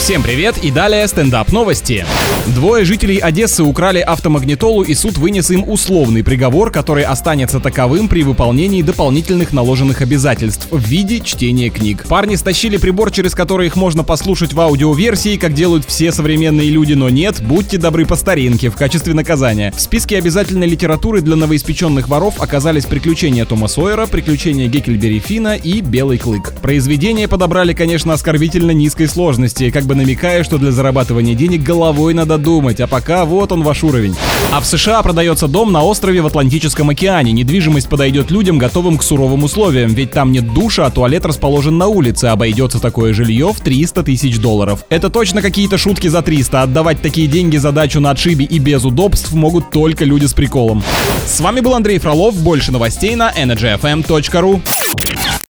Всем привет и далее стендап новости. Двое жителей Одессы украли автомагнитолу и суд вынес им условный приговор, который останется таковым при выполнении дополнительных наложенных обязательств в виде чтения книг. Парни стащили прибор, через который их можно послушать в аудиоверсии, как делают все современные люди, но нет, будьте добры по старинке в качестве наказания. В списке обязательной литературы для новоиспеченных воров оказались приключения Тома Сойера, приключения Геккельбери Фина и Белый Клык. Произведения подобрали, конечно, оскорбительно низкой сложности, как бы намекая, что для зарабатывания денег головой надо думать, а пока вот он ваш уровень. А в США продается дом на острове в Атлантическом океане. Недвижимость подойдет людям, готовым к суровым условиям, ведь там нет душа, а туалет расположен на улице. Обойдется такое жилье в 300 тысяч долларов. Это точно какие-то шутки за 300. Отдавать такие деньги за дачу на отшибе и без удобств могут только люди с приколом. С вами был Андрей Фролов. Больше новостей на energyfm.ru.